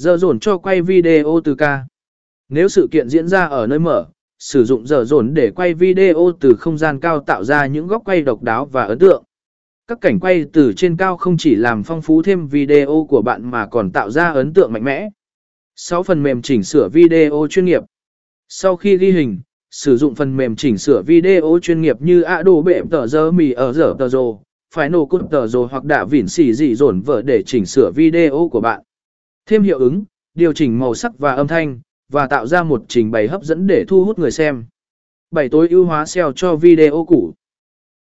Giờ dồn cho quay video từ ca. Nếu sự kiện diễn ra ở nơi mở, sử dụng giờ dồn để quay video từ không gian cao tạo ra những góc quay độc đáo và ấn tượng. Các cảnh quay từ trên cao không chỉ làm phong phú thêm video của bạn mà còn tạo ra ấn tượng mạnh mẽ. 6 phần mềm chỉnh sửa video chuyên nghiệp. Sau khi ghi hình, sử dụng phần mềm chỉnh sửa video chuyên nghiệp như Adobe tờ giờ mì ở giờ tờ rồ, Final Cut tờ rồ hoặc đã vỉn xỉ dị dồn vợ để chỉnh sửa video của bạn. Thêm hiệu ứng, điều chỉnh màu sắc và âm thanh, và tạo ra một trình bày hấp dẫn để thu hút người xem. 7 tối ưu hóa SEO cho video cũ.